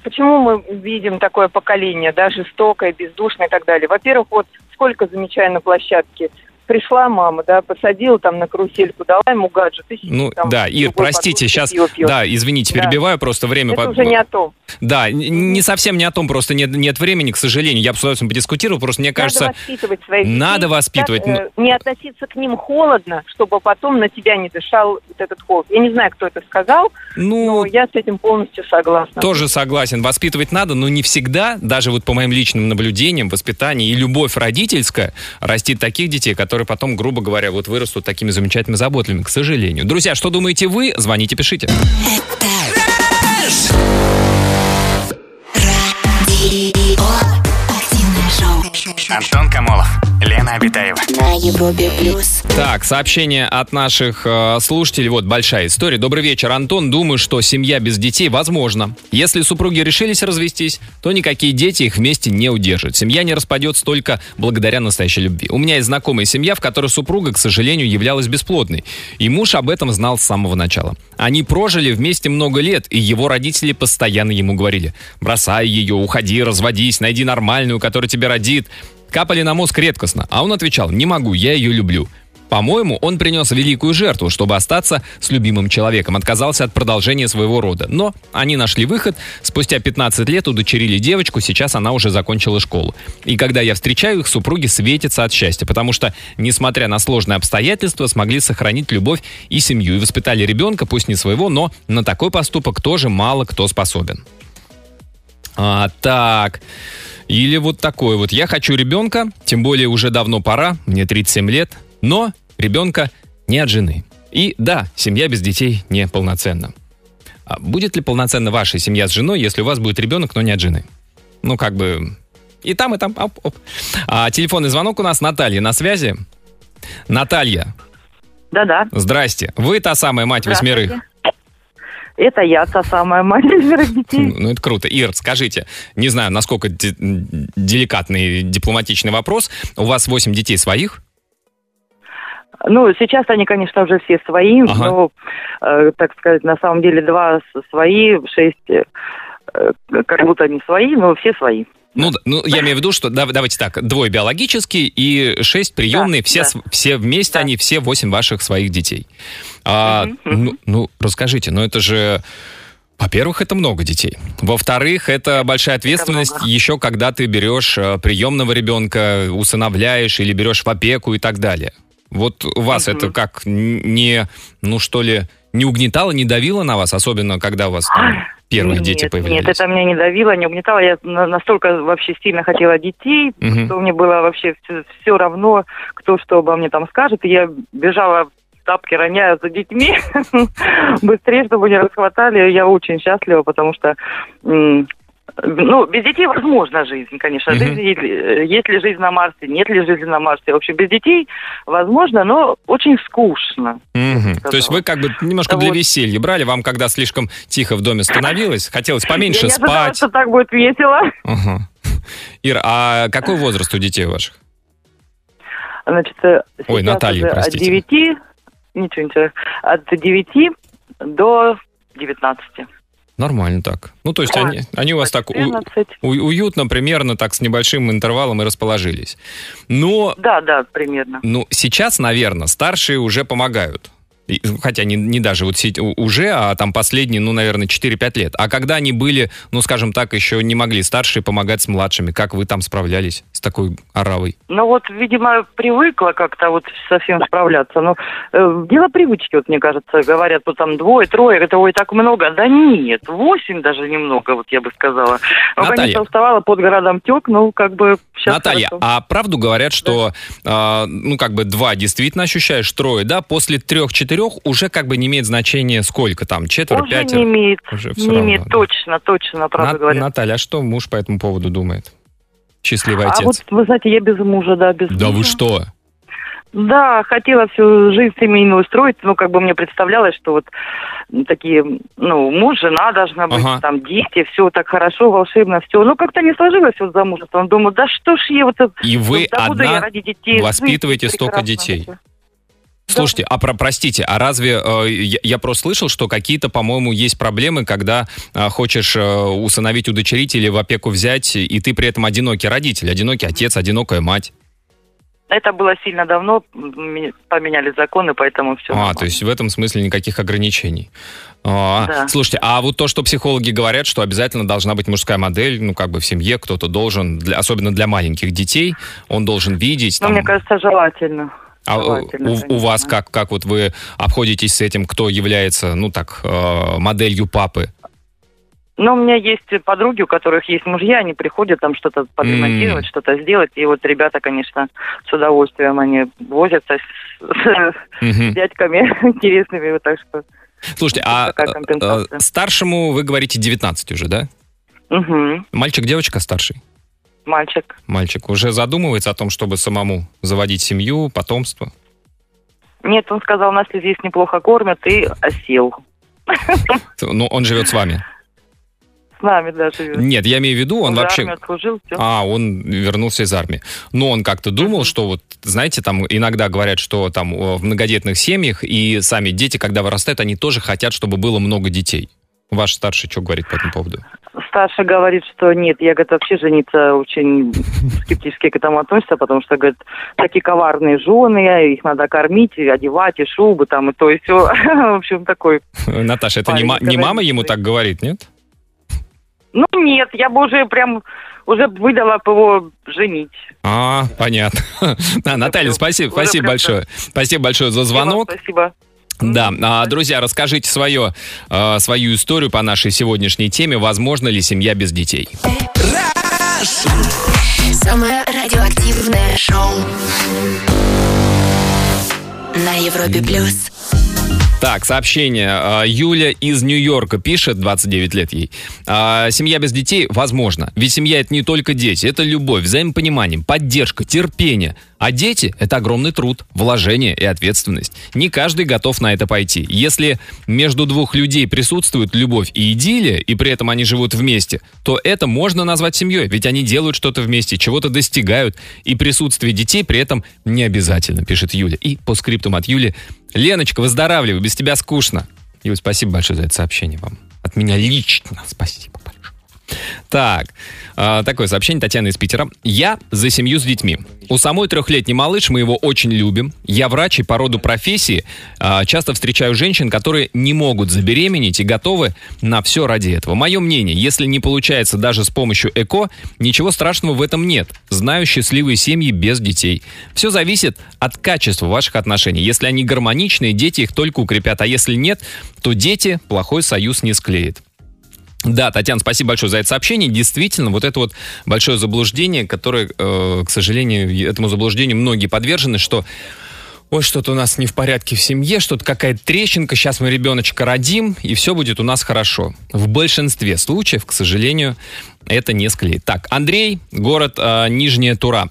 почему мы видим такое поколение, да, жестокое, бездушное и так далее? Во-первых, вот сколько замечаю на площадке. Пришла мама, да, посадила там на карусельку, дала ему гаджет. и сидит Ну, там да, Ир, простите, сейчас, пиво пьет. да, извините, Да. перебиваю, просто время... Это по- уже не о том. Да, не совсем не о том, просто нет, нет времени, к сожалению. Я бы с удовольствием подискутировал, просто мне кажется... надо воспитывать своих детей. надо воспитывать, Так, э, Не относиться к ним холодно, чтобы потом на тебя не дышал вот этот холод. Я не знаю, кто это сказал, ну, но я с этим полностью согласна. Тоже согласен, воспитывать надо, но не всегда, даже вот по моим личным наблюдениям, воспитание и любовь родительская растит таких детей, которые потом, грубо говоря, вот вырастут такими замечательными заботливыми, к сожалению. Друзья, что думаете вы? Звоните, пишите. Антон Камолов, Лена Обитаева. На Европе плюс. Так, сообщение от наших э, слушателей. Вот большая история. Добрый вечер, Антон. Думаю, что семья без детей возможна. Если супруги решились развестись, то никакие дети их вместе не удержат. Семья не распадется только благодаря настоящей любви. У меня есть знакомая семья, в которой супруга, к сожалению, являлась бесплодной. И муж об этом знал с самого начала. Они прожили вместе много лет, и его родители постоянно ему говорили, бросай ее, уходи, разводись, найди нормальную, которая тебя родит. Капали на мозг редкостно, а он отвечал, не могу, я ее люблю. По-моему, он принес великую жертву, чтобы остаться с любимым человеком, отказался от продолжения своего рода. Но они нашли выход, спустя 15 лет удочерили девочку, сейчас она уже закончила школу. И когда я встречаю их, супруги светятся от счастья, потому что, несмотря на сложные обстоятельства, смогли сохранить любовь и семью, и воспитали ребенка, пусть не своего, но на такой поступок тоже мало кто способен. А, так. Или вот такой вот. Я хочу ребенка, тем более уже давно пора, мне 37 лет, но ребенка не от жены. И да, семья без детей не полноценна. А будет ли полноценна ваша семья с женой, если у вас будет ребенок, но не от жены? Ну, как бы и там, и там. Оп, оп. А, телефонный звонок у нас Наталья на связи. Наталья, Да-да. здрасте. Вы та самая мать восьмерых. Это я, та самая мать четверых детей. Ну, это круто. Ир, скажите, не знаю, насколько де- деликатный дипломатичный вопрос. У вас 8 детей своих? Ну, сейчас они, конечно, уже все свои, Ага. но, э, так сказать, на самом деле два свои, шесть э, э, как будто не свои, но все свои. Ну, да, ну, я имею в виду, что да- давайте так, двое биологические и шесть приемные, все, с- все вместе, они все восемь ваших своих детей. А, ну, ну, расскажите, ну это же, во-первых, это много детей. Во-вторых, это большая ответственность еще, когда ты берешь э, приемного ребенка, усыновляешь или берешь в опеку и так далее. Вот у вас это как не, ну что ли, не угнетало, не давило на вас, особенно когда у вас там первые дети нет, появились? Нет, это меня не давило, не угнетало. Я на- настолько вообще сильно хотела детей, Мгм. что мне было вообще все, равно, кто что обо мне там скажет. И я бежала в тапки, роняя за детьми, быстрее, чтобы не расхватали. Я очень счастлива, потому что... м, ну, без детей возможна жизнь, конечно. Мгм. Жизнь, есть, ли- э, есть ли жизнь на Марсе, нет ли жизни на Марсе. В общем, без детей возможно, но очень скучно. Мгм. То есть вы как бы немножко для Вот. веселья брали, вам когда слишком тихо в доме становилось, хотелось поменьше я не ожидала, спать. что так будет весело. Ага. Ира, а какой возраст у детей ваших? Значит, э, Ой, Наталья, простите. От 9, ничего, ничего, от 9 до 19. Нормально так. Ну, то есть Да. они, они у вас так у- 14. у- уютно, примерно так с небольшим интервалом и расположились. Но, Да, да, примерно. ну, сейчас, наверное, старшие уже помогают. Хотя не, не даже вот уже, а там последние, ну, наверное, 4-5 лет. А когда они были, ну, скажем так, еще не могли старшие помогать с младшими, как вы там справлялись с такой оравой? Ну вот, видимо, привыкла как-то вот совсем справляться. Но э, дело привычки, вот мне кажется, говорят, вот там двое, трое, это ой, так много. Да нет, восемь даже немного, вот я бы сказала. Ну, Наталья. конечно, уставала под городом тек, ну, как бы сейчас Наталья, хорошо. а правду говорят, что, а, ну, как бы два действительно ощущаешь, трое, да, после трех-четырех уже как бы не имеет значения сколько там, четверо, Уже пятеро? не имеет, Уже не равно, имеет, да. точно, точно, правда На- говорят. Наталья, а что муж по этому поводу думает? Счастливый А отец. вот, вы знаете, я без мужа, да, без Да мужа. вы что? Да, хотела всю жизнь семейную устроить, ну, как бы мне представлялось, что вот такие, ну, муж, жена должна быть, Ага. там, дети, все так хорошо, волшебно, все. Ну, как-то не сложилось вот замужеством. Думаю, да что ж я вот... И вы буду я одна ради детей воспитываете столько детей? Слушайте, а про, простите, а разве э, я, я просто слышал, что какие-то, по-моему, есть проблемы, когда э, хочешь э, усыновить, удочерить или в опеку взять, и ты при этом одинокий родитель, одинокий отец, одинокая мать. Это было сильно давно, поменяли законы, поэтому все. А, то есть в этом смысле никаких ограничений. А, Да. Слушайте, а вот то, что психологи говорят, что обязательно должна быть мужская модель, ну, как бы в семье кто-то должен, для- особенно для маленьких детей, он должен видеть. Ну, там, мне кажется, желательно. А у- у, вас как, как вот вы обходитесь с этим, кто является, ну, так, э, моделью папы? Но у меня есть подруги, у которых есть мужья, они приходят там что-то подремонтировать, что-то сделать. И вот ребята, конечно, с удовольствием они возятся с, с Мгм. дядьками интересными, вот так что. Слушайте, а э, э, старшему вы говорите 19 уже, да? Мгм. Мальчик, девочка старший? Мальчик. Мальчик уже задумывается о том, чтобы самому заводить семью, потомство? Нет, он сказал, нас здесь неплохо кормят и осел. Ну, он живет с вами. С нами, да, живет. Нет, я имею в виду, он, Он вообще... отслужил, всё. А, он вернулся из армии. Но он как-то думал, что вот, знаете, там иногда говорят, что там э, в многодетных семьях и сами дети, когда вырастают, они тоже хотят, чтобы было много детей. Ваш старший что говорит по этому поводу? Старший говорит, что нет, я, говорит, вообще жениться очень скептически к этому относится, потому что, говорит, такие коварные жены, их надо кормить, и одевать, и шубы там, и то, и все. В общем, такой. Наташа, это не, мама ему так говорит, нет? Ну, нет, я бы уже прям, уже выдала бы его женить. А, понятно. Наталья, спасибо, спасибо большое. Спасибо большое за звонок. Спасибо. Да, а, друзья, расскажите свое, э, свою историю по нашей сегодняшней теме. Возможно ли семья без детей? Самое радиоактивное шоу на Европе плюс. Так, сообщение. А, Юля из Нью-Йорка пишет, 29 лет ей. А, Семья без детей возможно. Ведь семья это не только дети, это любовь, взаимопонимание, поддержка, терпение. А дети – это огромный труд, вложение и ответственность. Не каждый готов на это пойти. Если между двух людей присутствует любовь и идиллия, и при этом они живут вместе, то это можно назвать семьей, ведь они делают что-то вместе, чего-то достигают, и присутствие детей при этом не обязательно, пишет Юля. И по скриптум от Юли. Леночка, выздоравливай, без тебя скучно. Юль, спасибо большое за это сообщение вам. От меня лично спасибо большое. Так, э, такое сообщение Татьяны из Питера. Я за семью с детьми. У самой трехлетний малыш, мы его очень любим. Я врач и по роду профессии э, часто встречаю женщин, которые не могут забеременеть и готовы на все ради этого. Мое мнение, если не получается даже с помощью ЭКО, ничего страшного в этом нет. Знаю счастливые семьи без детей. Все зависит от качества ваших отношений. Если они гармоничные, дети их только укрепят, а если нет, то дети плохой союз не склеят. Да, Татьяна, спасибо большое за это сообщение. Действительно, вот это вот большое заблуждение, которое, э, к сожалению, этому заблуждению многие подвержены, что ой, что-то у нас не в порядке в семье, что-то какая-то трещинка, сейчас мы ребеночка родим, и все будет у нас хорошо. В большинстве случаев, к сожалению, это не склеит. Так, Андрей, город э, Нижняя Тура.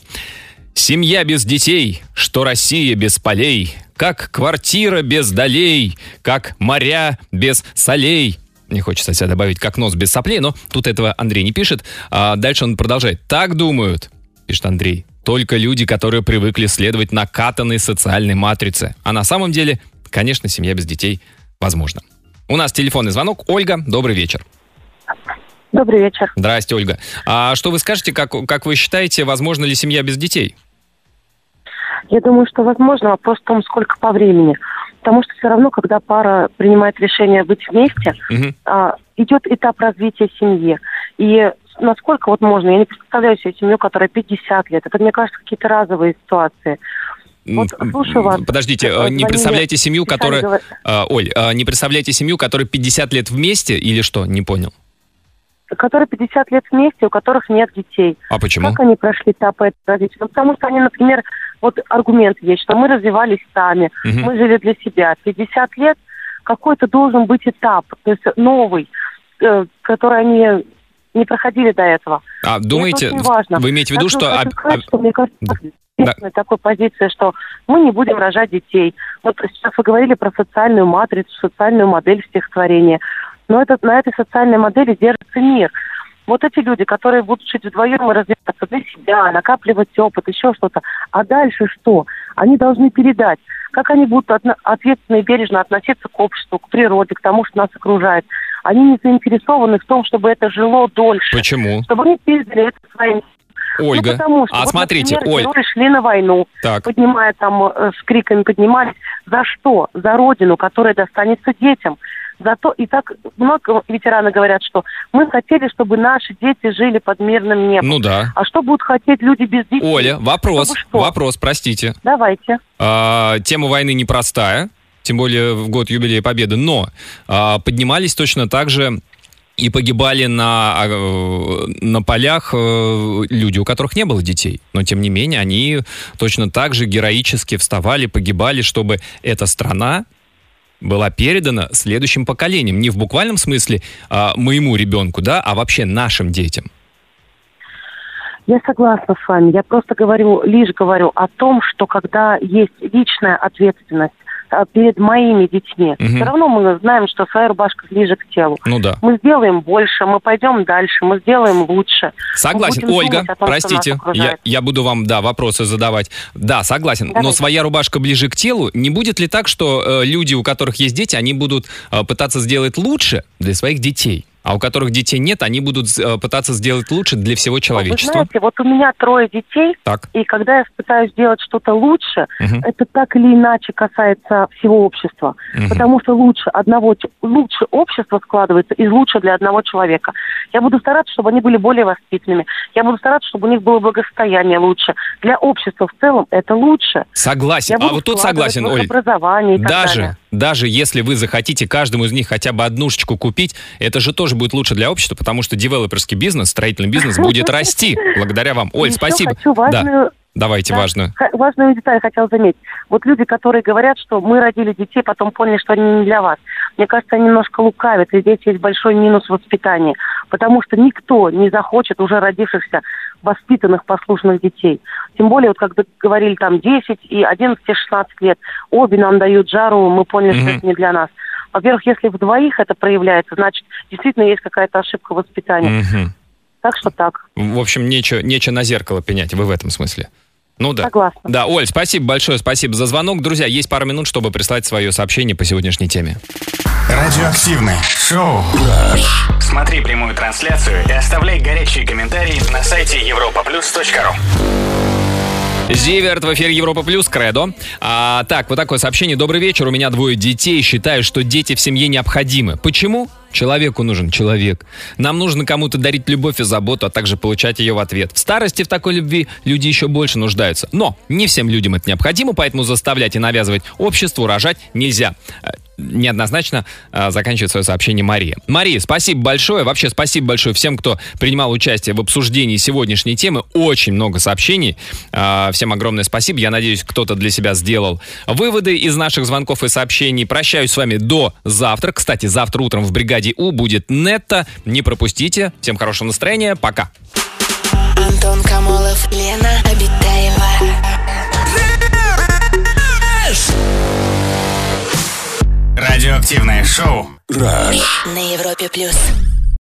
Семья без детей, что Россия без полей, как квартира без долей, как моря без солей. Не хочется себя добавить, как нос без соплей, но тут этого Андрей не пишет. А дальше он продолжает. Так думают, пишет Андрей, только люди, которые привыкли следовать накатанной социальной матрице. А на самом деле, конечно, семья без детей возможна. У нас телефонный звонок. Ольга, добрый вечер. Добрый вечер. Здрасте, Ольга. А что вы скажете, как, как вы считаете, возможно ли семья без детей? Я думаю, что возможно, вопрос в том, сколько по времени. Потому что все равно, когда пара принимает решение быть вместе, Мгм. а, идет этап развития семьи. И насколько вот можно, я не представляю себе семью, которая 50 лет. Это, мне кажется, какие-то разовые ситуации. Вот слушаю вас. Подождите, э, вы не представляете семью, которая... говор- Оль, не представляете семью, которая 50 лет вместе или что? Не понял. которые 50 лет вместе, у которых нет детей. А почему? Как они прошли этапы этого развития? Ну, потому что они, например, вот аргумент есть, что мы развивались сами, Мгм. мы жили для себя. 50 лет какой-то должен быть этап, то есть новый, э, который они не проходили до этого. А думаете, это важно. вы имеете в виду, что... хочу об- сказать, об- что, мне кажется, естественной такой позиции, что мы не будем рожать детей. Вот сейчас вы говорили про социальную матрицу, социальную модель стихотворения. Но это, на этой социальной модели держится мир. Вот эти люди, которые будут жить вдвоем и развиваться для себя, накапливать опыт, еще что-то. А дальше что? Они должны передать. Как они будут ответственно и бережно относиться к обществу, к природе, к тому, что нас окружает. Они не заинтересованы в том, чтобы это жило дольше. Почему? Чтобы они передали это своим Ольга, ну, потому что, а вот, смотрите, например, Оль, герои шли на войну, Так. поднимая там, э, с криками поднимались. За что? За родину, которая достанется детям. Зато и так много ветераны говорят, что мы хотели, чтобы наши дети жили под мирным небом. ну да. А что будут хотеть люди без детей? Оля, вопрос, вопрос, простите. Давайте. А, тема войны непростая, тем более в год юбилея Победы, но а, поднимались точно так же и погибали на, э, на полях э, люди, у которых не было детей. Но, тем не менее, они точно так же героически вставали, погибали, чтобы эта страна была передана следующим поколениям. Не в буквальном смысле а, моему ребенку, да, а вообще нашим детям. Я согласна с вами. Я просто говорю, лишь говорю о том, что когда есть личная ответственность перед моими детьми, Мгм. все равно мы знаем, что своя рубашка ближе к телу. Ну да. Мы сделаем больше, мы пойдем дальше, мы сделаем лучше. Согласен. Ольга, том, простите, я, я буду вам, да, вопросы задавать. Да, согласен. Но Давайте. своя рубашка ближе к телу. Не будет ли так, что э, люди, у которых есть дети, они будут э, пытаться сделать лучше для своих детей? А у которых детей нет, они будут э, пытаться сделать лучше для всего Вы человечества? знаете, вот у меня трое детей, Так. и когда я пытаюсь сделать что-то лучше, Мгм. это так или иначе касается всего общества. Мгм. Потому что лучше одного, лучше общество складывается из лучше для одного человека. Я буду стараться, чтобы они были более воспитанными. Я буду стараться, чтобы у них было благосостояние лучше. Для общества в целом это лучше. Согласен. Я А вот тут согласен, Оль. образование и так Даже, далее. Даже если вы захотите каждому из них хотя бы однушечку купить, это же тоже будет лучше для общества, потому что девелоперский бизнес, строительный бизнес будет расти благодаря вам. Оль, спасибо. хочу важную- Да. Давайте Да. важную. Х- Важную деталь хотел заметить. Вот люди, которые говорят, что мы родили детей, потом поняли, что они не для вас. Мне кажется, они немножко лукавят, и здесь есть большой минус воспитания. Потому что никто не захочет уже родившихся воспитанных, послушных детей. Тем более, вот как говорили, там 10 и 11 и 16 лет. Обе нам дают жару, мы поняли, что Мгм. это не для нас. Во-первых, если в двоих это проявляется, значит, действительно есть какая-то ошибка воспитания. Мгм. Так что так. В общем, нечего, нечего на зеркало пенять, вы в этом смысле. Ну да. Согласна. Да, Оль, спасибо большое, спасибо за звонок. Друзья, есть пару минут, чтобы прислать свое сообщение по сегодняшней теме. Радиоактивное шоу. Смотри прямую трансляцию и оставляй горячие комментарии на сайте europaplus.ru. Зиверт в эфире Европа Плюс, Кредо. А, так, вот такое сообщение. Добрый вечер, у меня двое детей. Считаю, что дети в семье необходимы. Почему? Человеку нужен человек. Нам нужно кому-то дарить любовь и заботу, а также получать ее в ответ. В старости в такой любви люди еще больше нуждаются. Но не всем людям это необходимо, поэтому заставлять и навязывать обществу рожать нельзя. Э, Неоднозначно э, заканчивает свое сообщение Мария. Мария, спасибо большое. Вообще спасибо большое всем, кто принимал участие в обсуждении сегодняшней темы. Очень много сообщений. Э, Всем огромное спасибо. Я надеюсь, кто-то для себя сделал выводы из наших звонков и сообщений. Прощаюсь с вами до завтра. Кстати, завтра утром в бригаде У будет Нетта. Не пропустите. Всем хорошего настроения. Пока. Антон Камолов, Лена Обитаева. Радиоактивное шоу. На Европе плюс.